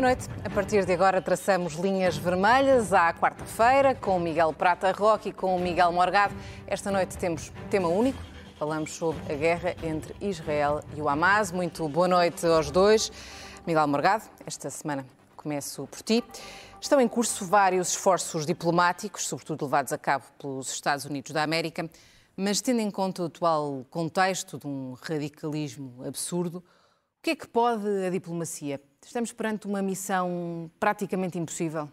Boa noite. A partir de agora traçamos linhas vermelhas à quarta-feira com o Miguel Prata Roque e com o Miguel Morgado. Esta noite temos tema único. Falamos sobre a guerra entre Israel e o Hamas. Muito boa noite aos dois. Miguel Morgado, esta semana começo por ti. Estão em curso vários esforços diplomáticos, sobretudo levados a cabo pelos Estados Unidos da América, mas tendo em conta o atual contexto de um radicalismo absurdo, o que é que pode a diplomacia? Estamos perante uma missão praticamente impossível?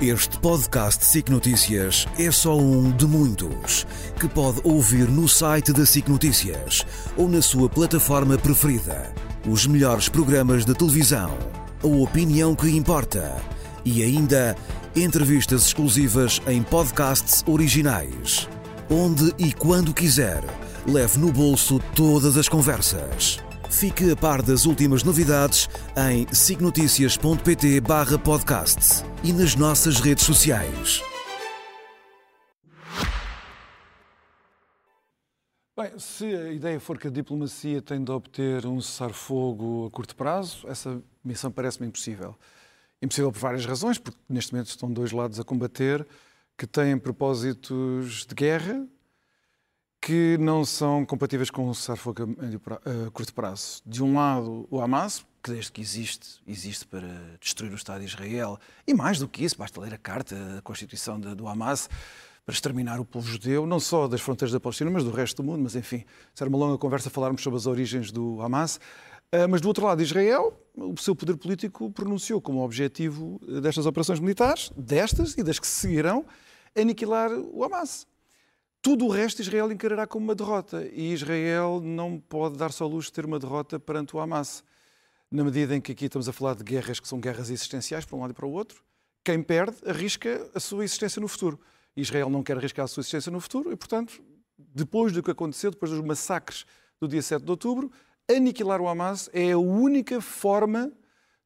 Este podcast SIC Notícias é só um de muitos que pode ouvir no site da SIC Notícias ou na sua plataforma preferida. Os melhores programas de televisão, a opinião que importa e ainda entrevistas exclusivas em podcasts originais. Onde e quando quiser leve no bolso todas as conversas. Fique a par das últimas novidades em signoticias.pt barra podcast e nas nossas redes sociais. Bem, se a ideia for que a diplomacia tem de obter um cessar-fogo a curto prazo, essa missão parece-me impossível. Impossível por várias razões, porque neste momento estão dois lados a combater que têm propósitos de guerra que não são compatíveis com o cessar-fogo a curto prazo. De um lado, o Hamas, que desde que existe, existe para destruir o Estado de Israel, e mais do que isso, basta ler a carta, a Constituição do Hamas, para exterminar o povo judeu, não só das fronteiras da Palestina, mas do resto do mundo. Mas, enfim, será uma longa conversa falarmos sobre as origens do Hamas. Ah, mas, do outro lado, Israel, o seu poder político pronunciou como objetivo destas operações militares, destas e das que se seguirão, aniquilar o Hamas. Tudo o resto Israel encarará como uma derrota e Israel não pode dar-se ao luxo de ter uma derrota perante o Hamas. Na medida em que aqui estamos a falar de guerras que são guerras existenciais para um lado e para o outro, quem perde arrisca a sua existência no futuro. Israel não quer arriscar a sua existência no futuro e, portanto, depois do que aconteceu, depois dos massacres do dia 7 de outubro, aniquilar o Hamas é a única forma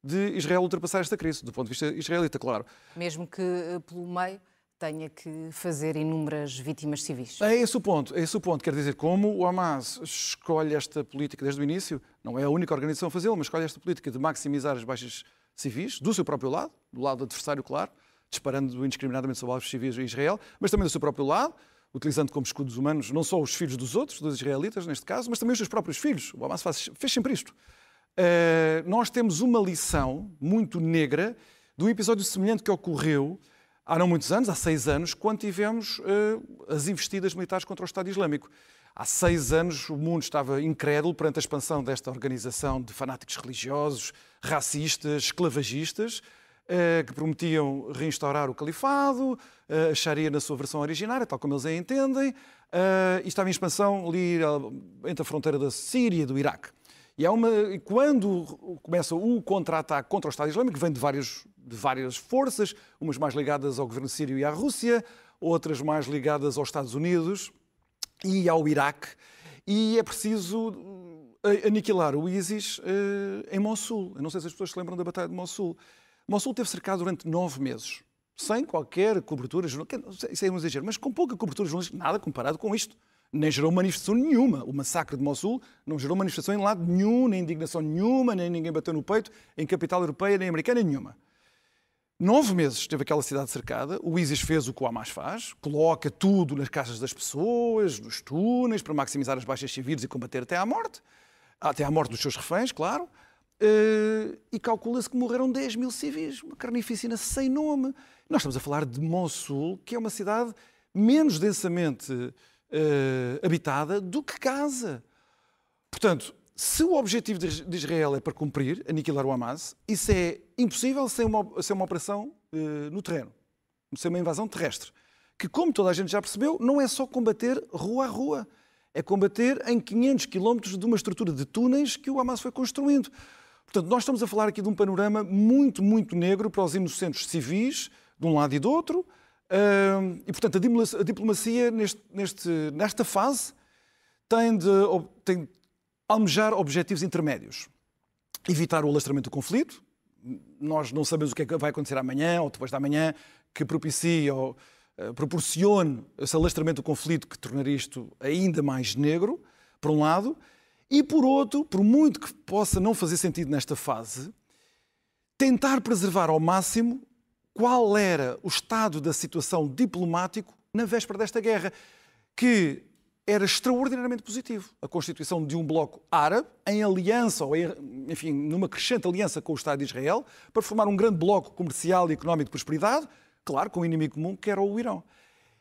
de Israel ultrapassar esta crise, do ponto de vista israelita, claro. Mesmo que eh, pelo meio tenha que fazer inúmeras vítimas civis. É esse o ponto, é esse o ponto. Quer dizer, como o Hamas escolhe esta política desde o início, não é a única organização a fazê-lo, mas escolhe esta política de maximizar as baixas civis, do seu próprio lado, do lado do adversário, claro, disparando indiscriminadamente sobre alvos civis em Israel, mas também do seu próprio lado, utilizando como escudos humanos não só os filhos dos outros, dos israelitas neste caso, mas também os seus próprios filhos. O Hamas faz, fez sempre isto. Uh, nós temos uma lição muito negra de um episódio semelhante que ocorreu há não muitos anos, há seis anos, quando tivemos uh, as investidas militares contra o Estado Islâmico. Há seis anos o mundo estava incrédulo perante a expansão desta organização de fanáticos religiosos, racistas, esclavagistas, uh, que prometiam reinstaurar o califado, uh, a Sharia na sua versão originária, tal como eles a entendem, e estava em expansão ali entre a fronteira da Síria e do Iraque. E, há uma, quando começa o contra-ataque contra o Estado Islâmico, vem de, vários, de várias forças, umas mais ligadas ao governo sírio e à Rússia, outras mais ligadas aos Estados Unidos e ao Iraque, e é preciso eh, aniquilar o ISIS uh, em Mossul. Eu não sei se as pessoas se lembram da Batalha de Mossul. Mossul teve cercado durante nove meses, sem qualquer cobertura jornalística, isso é um exagero, mas com pouca cobertura jornalística, nada comparado com isto nem gerou manifestação nenhuma. O massacre de Mossul não gerou manifestação em lado nenhum, nem indignação nenhuma, nem ninguém bateu no peito, em capital europeia, nem americana nenhuma. Nove meses esteve aquela cidade cercada, o ISIS fez o que o Hamas faz, coloca tudo nas casas das pessoas, nos túneis, para maximizar as baixas civis e combater até à morte, até à morte dos seus reféns, claro, eh, e calcula-se que morreram 10 mil civis, uma carnificina sem nome. Nós estamos a falar de Mossul, que é uma cidade menos densamente uh, habitada do que casa. Portanto, se o objetivo de Israel é para cumprir, aniquilar o Hamas, isso é impossível sem uma, sem uma operação uh, no terreno, sem uma invasão terrestre. Que, como toda a gente já percebeu, não é só combater rua a rua, é combater em 500 quilómetros de uma estrutura de túneis que o Hamas foi construindo. Portanto, nós estamos a falar aqui de um panorama muito, muito negro para os inocentes civis, de um lado e do outro, e, portanto, a diplomacia, neste, neste, nesta fase, tem de, tem de almejar objetivos intermédios. Evitar o alastramento do conflito. Nós não sabemos o que é que vai acontecer amanhã ou depois da manhã que propicie ou uh, proporcione esse alastramento do conflito que tornaria isto ainda mais negro, por um lado. E por outro, por muito que possa não fazer sentido nesta fase, tentar preservar ao máximo qual era o estado da situação diplomático na véspera desta guerra, que era extraordinariamente positivo. A constituição de um bloco árabe, em aliança, ou enfim, numa crescente aliança com o Estado de Israel, para formar um grande bloco comercial e económico de prosperidade, claro, com um inimigo comum que era o Irão.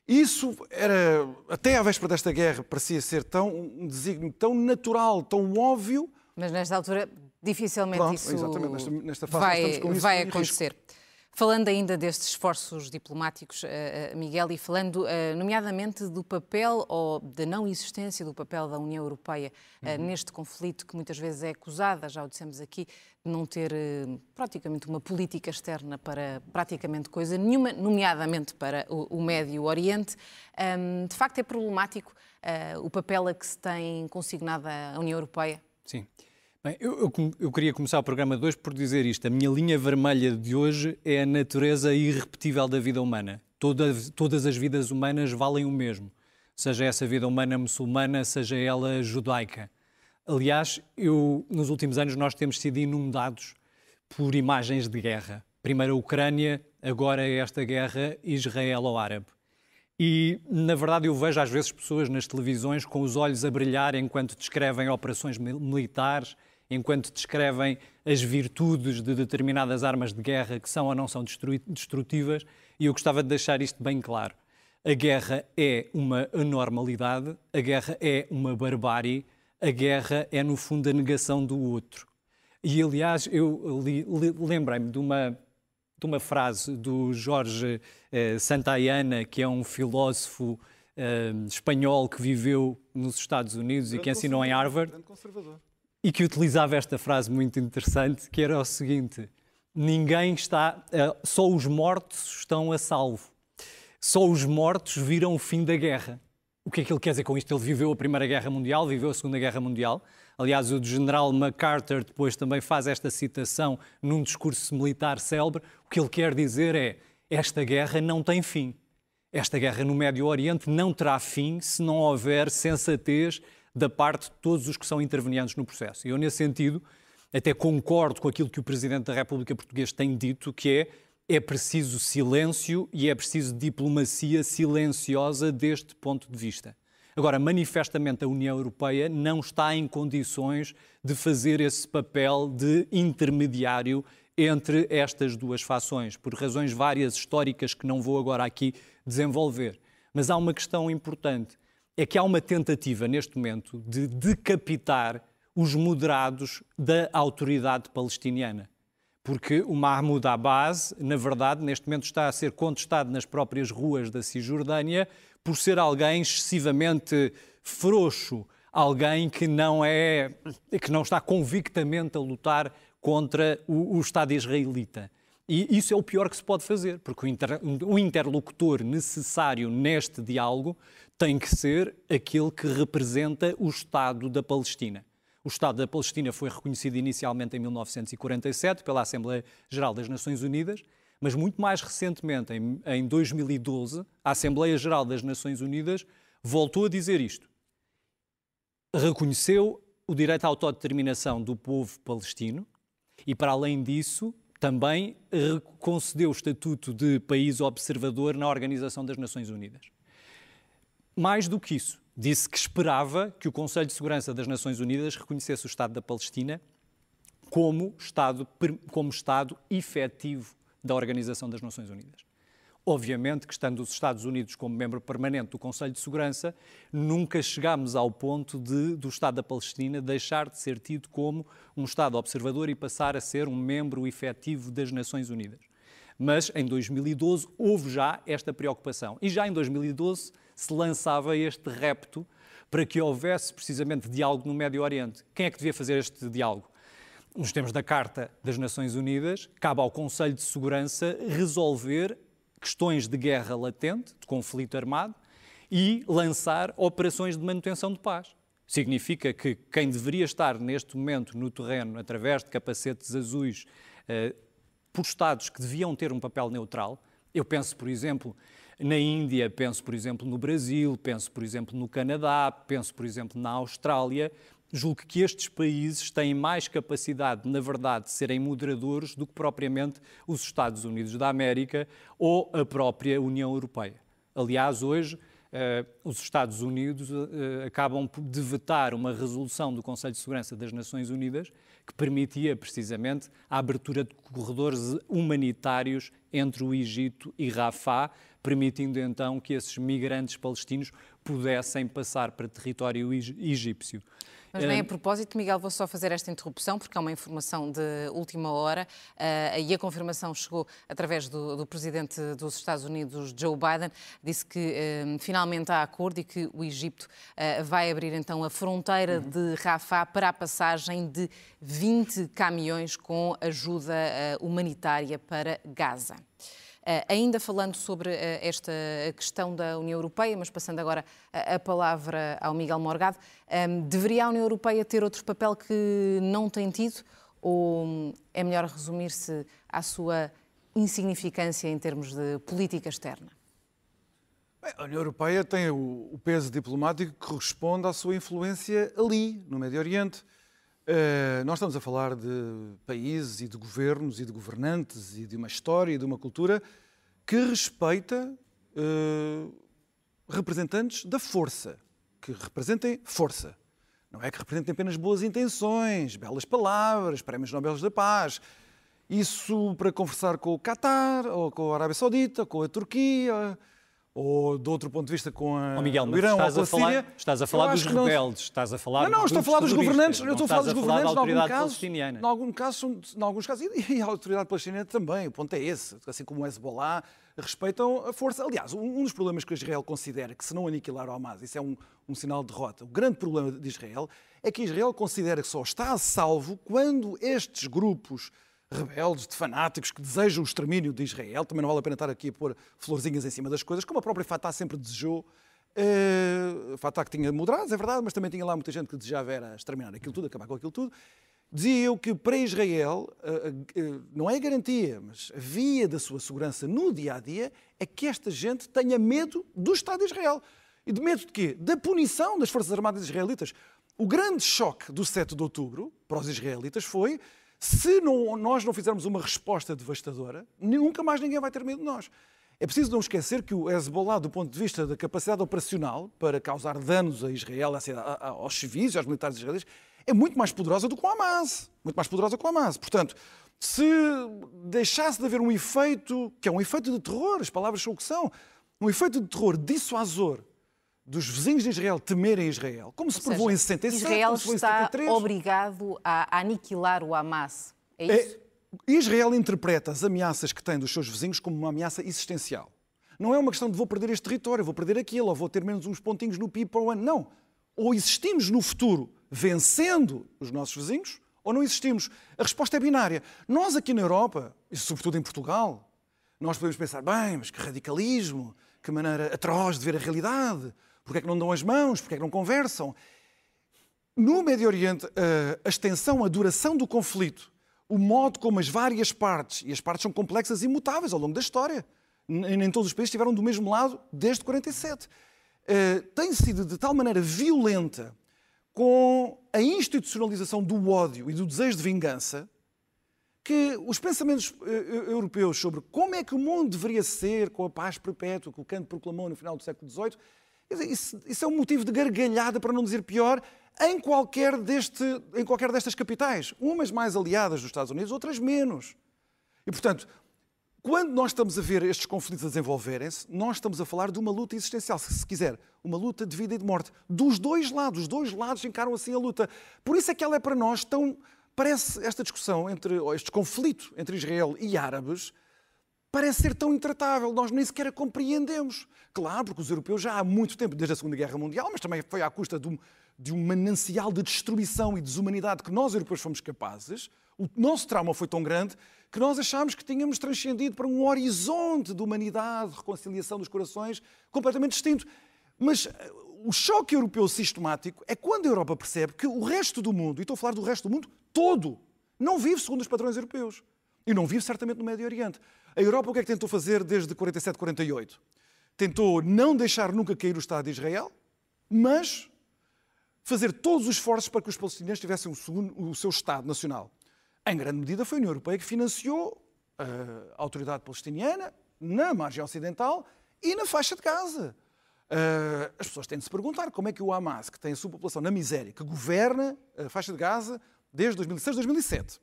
Isso era, até à véspera desta guerra, parecia ser tão, um desígnio tão natural, tão óbvio. Mas nesta altura, dificilmente Pronto, isso nesta, nesta fase vai, vai acontecer. Risco. Falando ainda destes esforços diplomáticos, eh, eh, Miguel, e falando eh, nomeadamente do papel ou da não existência do papel da União Europeia uhum. neste conflito que muitas vezes é acusada, já o dissemos aqui, de não ter praticamente uma política externa para praticamente coisa nenhuma, nomeadamente para o Médio Oriente. De facto, é problemático o papel a que se tem consignado a União Europeia? Sim. Bem, eu, eu, eu, queria começar o programa de hoje por dizer isto. A minha linha vermelha de hoje é a natureza irrepetível da vida humana. Toda, todas as vidas humanas valem o mesmo, seja essa vida humana muçulmana, seja ela judaica. Aliás, eu, nos últimos anos nós temos sido inundados por imagens de guerra. Primeiro a Ucrânia, agora esta guerra Israel-árabe. E, na verdade, eu vejo às vezes pessoas nas televisões com os olhos a brilhar enquanto descrevem operações militares, enquanto descrevem as virtudes de determinadas armas de guerra que são ou não são destrutivas, e eu gostava de deixar isto bem claro. A guerra é uma anormalidade, a guerra é uma barbárie, a guerra é, no fundo, a negação do outro. E, aliás, eu lembrei-me de uma, de uma frase do Jorge eh, Santayana, que é um filósofo eh, espanhol que viveu nos Estados Unidos e que ensinou em Harvard e que utilizava esta frase muito interessante, que era o seguinte: ninguém está, uh, só os mortos estão a salvo. Só os mortos viram o fim da guerra. O que é que ele quer dizer com isto? Ele viveu a Primeira Guerra Mundial, viveu a Segunda Guerra Mundial. Aliás, o general MacArthur depois também faz esta citação num discurso militar célebre. O que ele quer dizer é: esta guerra não tem fim. Esta guerra no Médio Oriente não terá fim se não houver sensatez da parte de todos os que são intervenientes no processo. E eu, nesse sentido, até concordo com aquilo que o Presidente da República Portuguesa tem dito, que é é preciso silêncio e é preciso diplomacia silenciosa deste ponto de vista. Agora, manifestamente, a União Europeia não está em condições de fazer esse papel de intermediário entre estas duas fações, por razões várias históricas que não vou agora aqui desenvolver. Mas há uma questão importante é que há uma tentativa, neste momento, de decapitar os moderados da autoridade palestiniana. Porque o Mahmoud Abbas, na verdade, neste momento está a ser contestado nas próprias ruas da Cisjordânia por ser alguém excessivamente frouxo, alguém que não é que não está convictamente a lutar contra o, o Estado israelita. E isso é o pior que se pode fazer, porque o, inter, o interlocutor necessário neste diálogo tem que ser aquele que representa o Estado da Palestina. O Estado da Palestina foi reconhecido inicialmente em 1947 pela Assembleia Geral das Nações Unidas, mas muito mais recentemente, em, em 2012, a Assembleia Geral das Nações Unidas voltou a dizer isto. Reconheceu o direito à autodeterminação do povo palestino e, para além disso, também concedeu o estatuto de país observador na Organização das Nações Unidas. Mais do que isso, disse que esperava que o Conselho de Segurança das Nações Unidas reconhecesse o Estado da Palestina como Estado, como Estado efetivo da Organização das Nações Unidas. Obviamente que, estando os Estados Unidos como membro permanente do Conselho de Segurança, nunca chegámos ao ponto de, do Estado da Palestina deixar de ser tido como um Estado observador e passar a ser um membro efetivo das Nações Unidas. Mas em 2012 houve já esta preocupação. E já em 2012 se lançava este repto para que houvesse precisamente diálogo no Médio Oriente. Quem é que devia fazer este diálogo? Nos termos da Carta das Nações Unidas, cabe ao Conselho de Segurança resolver questões de guerra latente, de conflito armado, e lançar operações de manutenção de paz. Significa que quem deveria estar neste momento no terreno, através de capacetes azuis, eh, por Estados que deviam ter um papel neutral, eu penso, por exemplo, na Índia, penso, por exemplo, no Brasil, penso, por exemplo, no Canadá, penso, por exemplo, na Austrália, julgo que estes países têm mais capacidade, na verdade, de serem moderadores do que propriamente os Estados Unidos da América ou a própria União Europeia. Aliás, hoje, Uh, os Estados Unidos uh, acabam de vetar uma resolução do Conselho de Segurança das Nações Unidas que permitia precisamente a abertura de corredores humanitários entre o Egito e Rafah, permitindo então que esses migrantes palestinos pudessem passar para território egípcio. Mas nem a propósito, Miguel, vou só fazer esta interrupção, porque é uma informação de última hora uh, e a confirmação chegou através do, do, presidente dos Estados Unidos, Joe Biden, disse que uh, finalmente há acordo e que o Egito uh, vai abrir então a fronteira uhum. de Rafah para a passagem de 20 caminhões com ajuda humanitária para Gaza. Uh, ainda falando sobre uh, esta questão da União Europeia, mas passando agora a, a palavra ao Miguel Morgado, ehm, deveria a União Europeia ter outro papel que não tem tido? Ou um, é melhor resumir-se à sua insignificância em termos de política externa? Bem, a União Europeia tem o, o, peso diplomático que corresponde à sua influência ali, no Médio Oriente. Uh, nós estamos a falar de países e de governos e de governantes e de uma história e de uma cultura que respeita uh, representantes da força, que representem força. Não é que representem apenas boas intenções, belas palavras, prémios Nobel da Paz. Isso para conversar com o Qatar, ou com a Arábia Saudita, com a Turquia, ou de outro ponto de vista com a oh, Miguel, o Irão estás ou com a, Síria. estás a falar dos rebeldes, estás a falar Não, não, estou a falar dos governantes, eu estou a falar dos governantes, em algum caso, em algum caso, em alguns casos, e a autoridade palestiniana também, o ponto é esse, assim como o Hezbollah, respeitam a força. Aliás, um dos problemas que Israel considera que se não aniquilar o Hamas, isso é um, um sinal de derrota. O grande problema de Israel é que Israel considera que só está a salvo quando estes grupos rebeldes, de fanáticos que desejam o extermínio de Israel. Também não vale a pena estar aqui a pôr florzinhas em cima das coisas, como a própria Fatah sempre desejou. Uh, Fatah que tinha moderados, é verdade, mas também tinha lá muita gente que desejava era exterminar aquilo tudo, acabar com aquilo tudo. Dizia eu que para Israel, uh, uh, não é garantia, mas a via da sua segurança no dia a dia é que esta gente tenha medo do Estado de Israel. E de medo de quê? Da punição das Forças Armadas Israelitas. O grande choque do 7 de outubro para os israelitas foi se não, nós não fizermos uma resposta devastadora, nunca mais ninguém vai ter medo de nós. É preciso não esquecer que o Hezbollah, do ponto de vista da capacidade operacional para causar danos a Israel, aos civis, aos militares israelitas, é muito mais poderosa do que o Hamas. Muito mais poderosa que o Hamas. Portanto, se deixasse de haver um efeito, que é um efeito de terror, as palavras são o que são, um efeito de terror dissuasor dos vizinhos de Israel temerem Israel, como se provou em 67, Israel como se está em 73. obrigado a aniquilar o Hamas. É isso? É, Israel interpreta as ameaças que tem dos seus vizinhos como uma ameaça existencial. Não é uma questão de vou perder este território, vou perder aquilo, ou vou ter menos uns pontinhos no PIB para o ano. Não. Ou existimos no futuro vencendo os nossos vizinhos, ou não existimos. A resposta é binária. Nós aqui na Europa, e sobretudo em Portugal, nós podemos pensar, bem, mas que radicalismo, que maneira atroz de ver a realidade. Porquê é que não dão as mãos? Porquê é que não conversam? No Médio Oriente, a extensão, a duração do conflito, o modo como as várias partes, e as partes são complexas e mutáveis ao longo da história, nem todos os países estiveram do mesmo lado desde 47, eh, tem sido de tal maneira violenta com a institucionalização do ódio e do desejo de vingança que os pensamentos eh, europeus sobre como é que o mundo deveria ser com a paz perpétua que o Kant proclamou no final do século XVIII isso, isso, é um motivo de gargalhada, para não dizer pior, em qualquer, deste, em qualquer destas capitais. Umas mais aliadas dos Estados Unidos, outras menos. E, portanto, quando nós estamos a ver estes conflitos a desenvolverem-se, nós estamos a falar de uma luta existencial, se quiser, uma luta de vida e de morte. Dos dois lados, os dois lados encaram assim a luta. Por isso é que ela é para nós tão. Parece esta discussão entre, este conflito entre Israel e árabes, parece ser tão intratável, nós nem sequer a compreendemos. Claro, porque os europeus já há muito tempo, desde a Segunda Guerra Mundial, mas também foi à custa de um, de um manancial de destruição e desumanidade que nós, europeus, fomos capazes. O nosso trauma foi tão grande que nós achámos que tínhamos transcendido para um horizonte de humanidade, de reconciliação dos corações, completamente distinto. Mas eh, o choque europeu sistemático é quando a Europa percebe que o resto do mundo, e estou a falar do resto do mundo todo, não vive segundo os padrões europeus. E não vive certamente no Médio Oriente. A Europa o que é que tentou fazer desde 47, 48? Tentou não deixar nunca cair o Estado de Israel, mas fazer todos os esforços para que os palestinianos tivessem o, seu Estado nacional. Em grande medida foi a União Europeia que financiou a autoridade palestiniana na margem ocidental e na faixa de Gaza. Uh, as pessoas têm de se perguntar como é que o Hamas, que tem a sua população na miséria, que governa a faixa de Gaza desde 2006, 2007,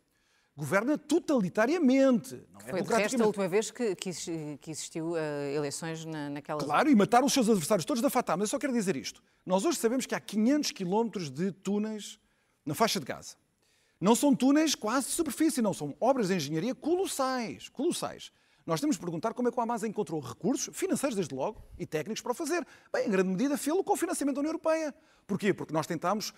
governa totalitariamente. Não é Foi de resto a última vez que, que existiu uh, eleições na, naquela Claro, e mataram os seus adversários todos da Fatah. Mas eu só quero dizer isto. Nós hoje sabemos que há 500 quilómetros de túneis na faixa de Gaza. Não são túneis quase de superfície, não. São obras de engenharia colossais. Colossais. Nós temos de perguntar como é que o Hamas encontrou recursos, financeiros desde logo, e técnicos para o fazer. Bem, em grande medida, fê-lo com o financiamento da União Europeia. Porquê? Porque nós tentámos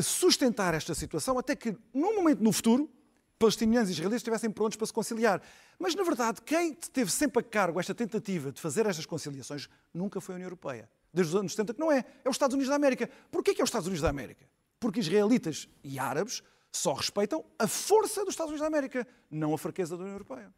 sustentar esta situação até que, num momento no futuro, palestinianos e israelitas estivessem prontos para se conciliar. Mas, na verdade, quem teve sempre a cargo esta tentativa de fazer estas conciliações nunca foi a União Europeia. Desde os anos 70 que não é. É os Estados Unidos da América. Porquê que é os Estados Unidos da América? Porque israelitas e árabes só respeitam a força dos Estados Unidos da América, não a fraqueza da União Europeia.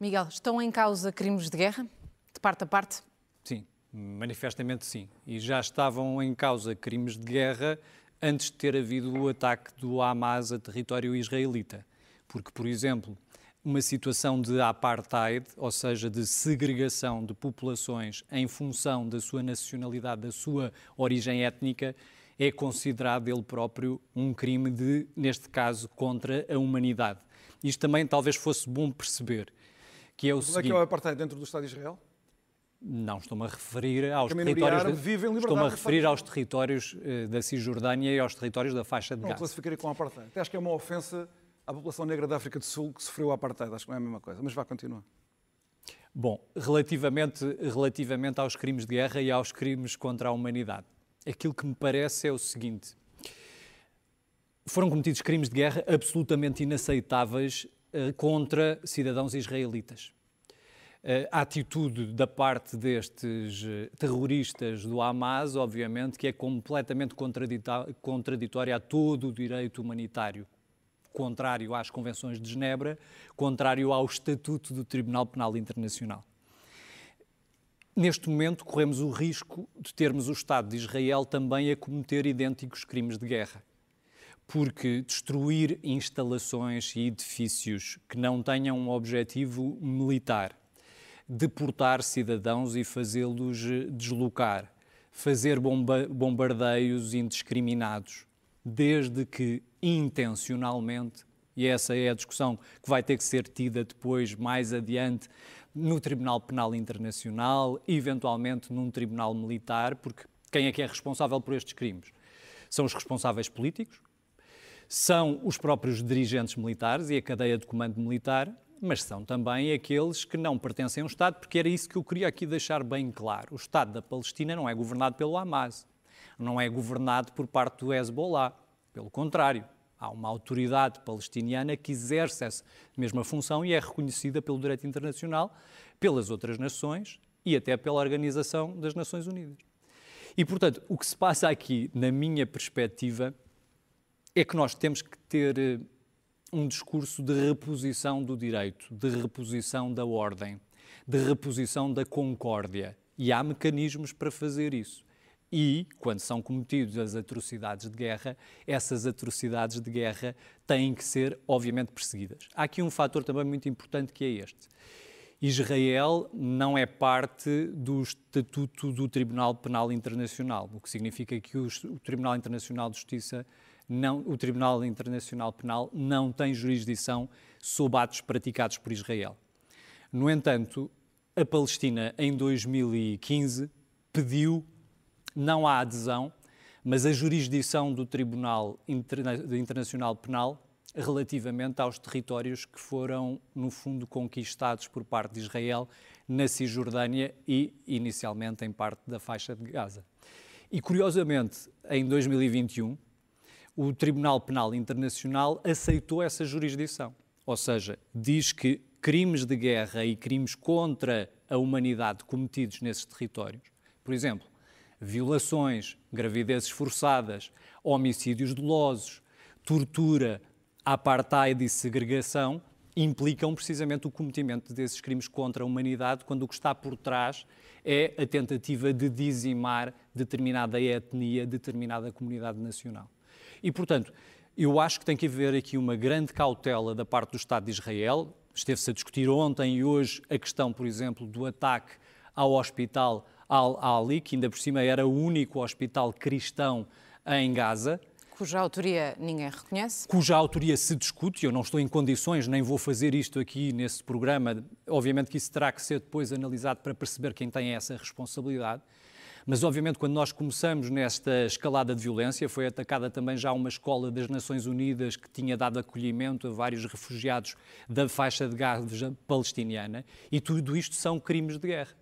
Miguel, estão em causa crimes de guerra, de parte a parte? Sim, manifestamente sim. E já estavam em causa crimes de guerra antes de ter havido o ataque do Hamas a território israelita. Porque, por exemplo, uma situação de apartheid, ou seja, de segregação de populações em função da sua nacionalidade, da sua origem étnica, é considerado ele próprio um crime de, neste caso, contra a humanidade. Isto também talvez fosse bom perceber que é o seguinte... é que é o apartheid dentro do Estado de Israel? Não, estou-me a referir aos territórios. Estou-me a referir aos territórios uh, da Cisjordânia e aos territórios da faixa de Gaza. Não classificaria com apartheid. Acho que é uma ofensa à população negra da África do Sul que sofreu apartheid. Acho que não é a mesma coisa. Mas vá, continua. Bom, relativamente, relativamente aos crimes de guerra e aos crimes contra a humanidade, aquilo que me parece é o seguinte: foram cometidos crimes de guerra absolutamente inaceitáveis eh, contra cidadãos israelitas. Eh, a atitude da parte destes eh, terroristas do Hamas, obviamente, que é completamente contraditória a todo o direito humanitário, contrário às convenções de Genebra, contrário ao Estatuto do Tribunal Penal Internacional. Neste momento, corremos o risco de termos o Estado de Israel também a cometer idênticos crimes de guerra porque destruir instalações e edifícios que não tenham um objetivo militar, deportar cidadãos e fazê-los deslocar, fazer bomba bombardeios indiscriminados, desde que intencionalmente, e essa é a discussão que vai ter que ser tida depois, mais adiante, no Tribunal Penal Internacional, eventualmente num Tribunal Militar, porque quem é que é responsável por estes crimes? São os responsáveis políticos, são os próprios dirigentes militares e a cadeia de comando militar, mas são também aqueles que não pertencem a um Estado, porque era isso que eu queria aqui deixar bem claro. O Estado da Palestina não é governado pelo Hamas, não é governado por parte do Hezbollah. Pelo contrário, há uma autoridade palestiniana que exerce essa mesma função e é reconhecida pelo direito internacional, pelas outras nações e até pela Organização das Nações Unidas. E, portanto, o que se passa aqui, na minha perspectiva, é que nós temos que ter eh, um discurso de reposição do direito, de reposição da ordem, de reposição da concórdia. E há mecanismos para fazer isso. E, quando são cometidas as atrocidades de guerra, essas atrocidades de guerra têm que ser, obviamente, perseguidas. Há aqui um fator também muito importante que é este. Israel não é parte do Estatuto do Tribunal Penal Internacional, o que significa que o Tribunal Internacional de Justiça não, o Tribunal Internacional Penal não tem jurisdição sobre atos praticados por Israel. No entanto, a Palestina, em 2015, pediu não a adesão, mas a jurisdição do Tribunal Internacional Penal relativamente aos territórios que foram, no fundo, conquistados por parte de Israel na Cisjordânia e, inicialmente, em parte da faixa de Gaza. E, curiosamente, em 2021, o Tribunal Penal Internacional aceitou essa jurisdição. Ou seja, diz que crimes de guerra e crimes contra a humanidade cometidos nesses territórios, por exemplo, violações, gravidezes forçadas, homicídios dolosos, tortura, apartheid e segregação, implicam precisamente o cometimento desses crimes contra a humanidade, quando o que está por trás é a tentativa de dizimar determinada etnia, determinada comunidade nacional. E, portanto, eu acho que tem que haver aqui uma grande cautela da parte do Estado de Israel. Esteve-se a discutir ontem e hoje a questão, por exemplo, do ataque ao hospital Al-Ali, que ainda por cima era o único hospital cristão em Gaza. Cuja autoria ninguém reconhece. Cuja autoria se discute, eu não estou em condições, nem vou fazer isto aqui nesse programa. Obviamente que isso terá que ser depois analisado para perceber quem tem essa responsabilidade. Mas, obviamente, quando nós começamos nesta escalada de violência, foi atacada também já uma escola das Nações Unidas que tinha dado acolhimento a vários refugiados da faixa de Gaza palestiniana, e tudo isto são crimes de guerra.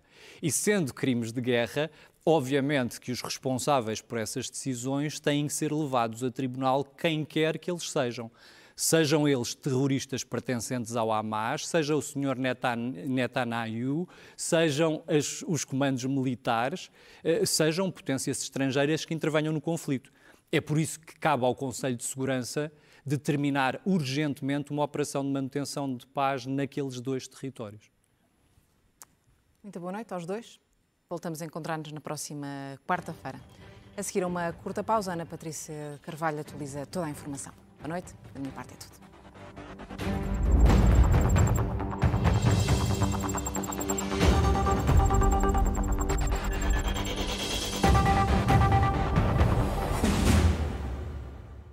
E sendo crimes de guerra, obviamente que os responsáveis por essas decisões têm que ser levados a tribunal, quem quer que eles sejam. Sejam eles terroristas pertencentes ao Hamas, seja o Sr. Netanyahu, sejam as, os comandos militares, eh, sejam potências estrangeiras que intervenham no conflito. É por isso que cabe ao Conselho de Segurança determinar urgentemente uma operação de manutenção de paz naqueles dois territórios. Muito boa noite aos dois. Voltamos a encontrar-nos na próxima quarta-feira. A seguir uma curta pausa, Ana Patrícia Carvalho atualiza toda a informação. Boa noite, da minha parte é tudo.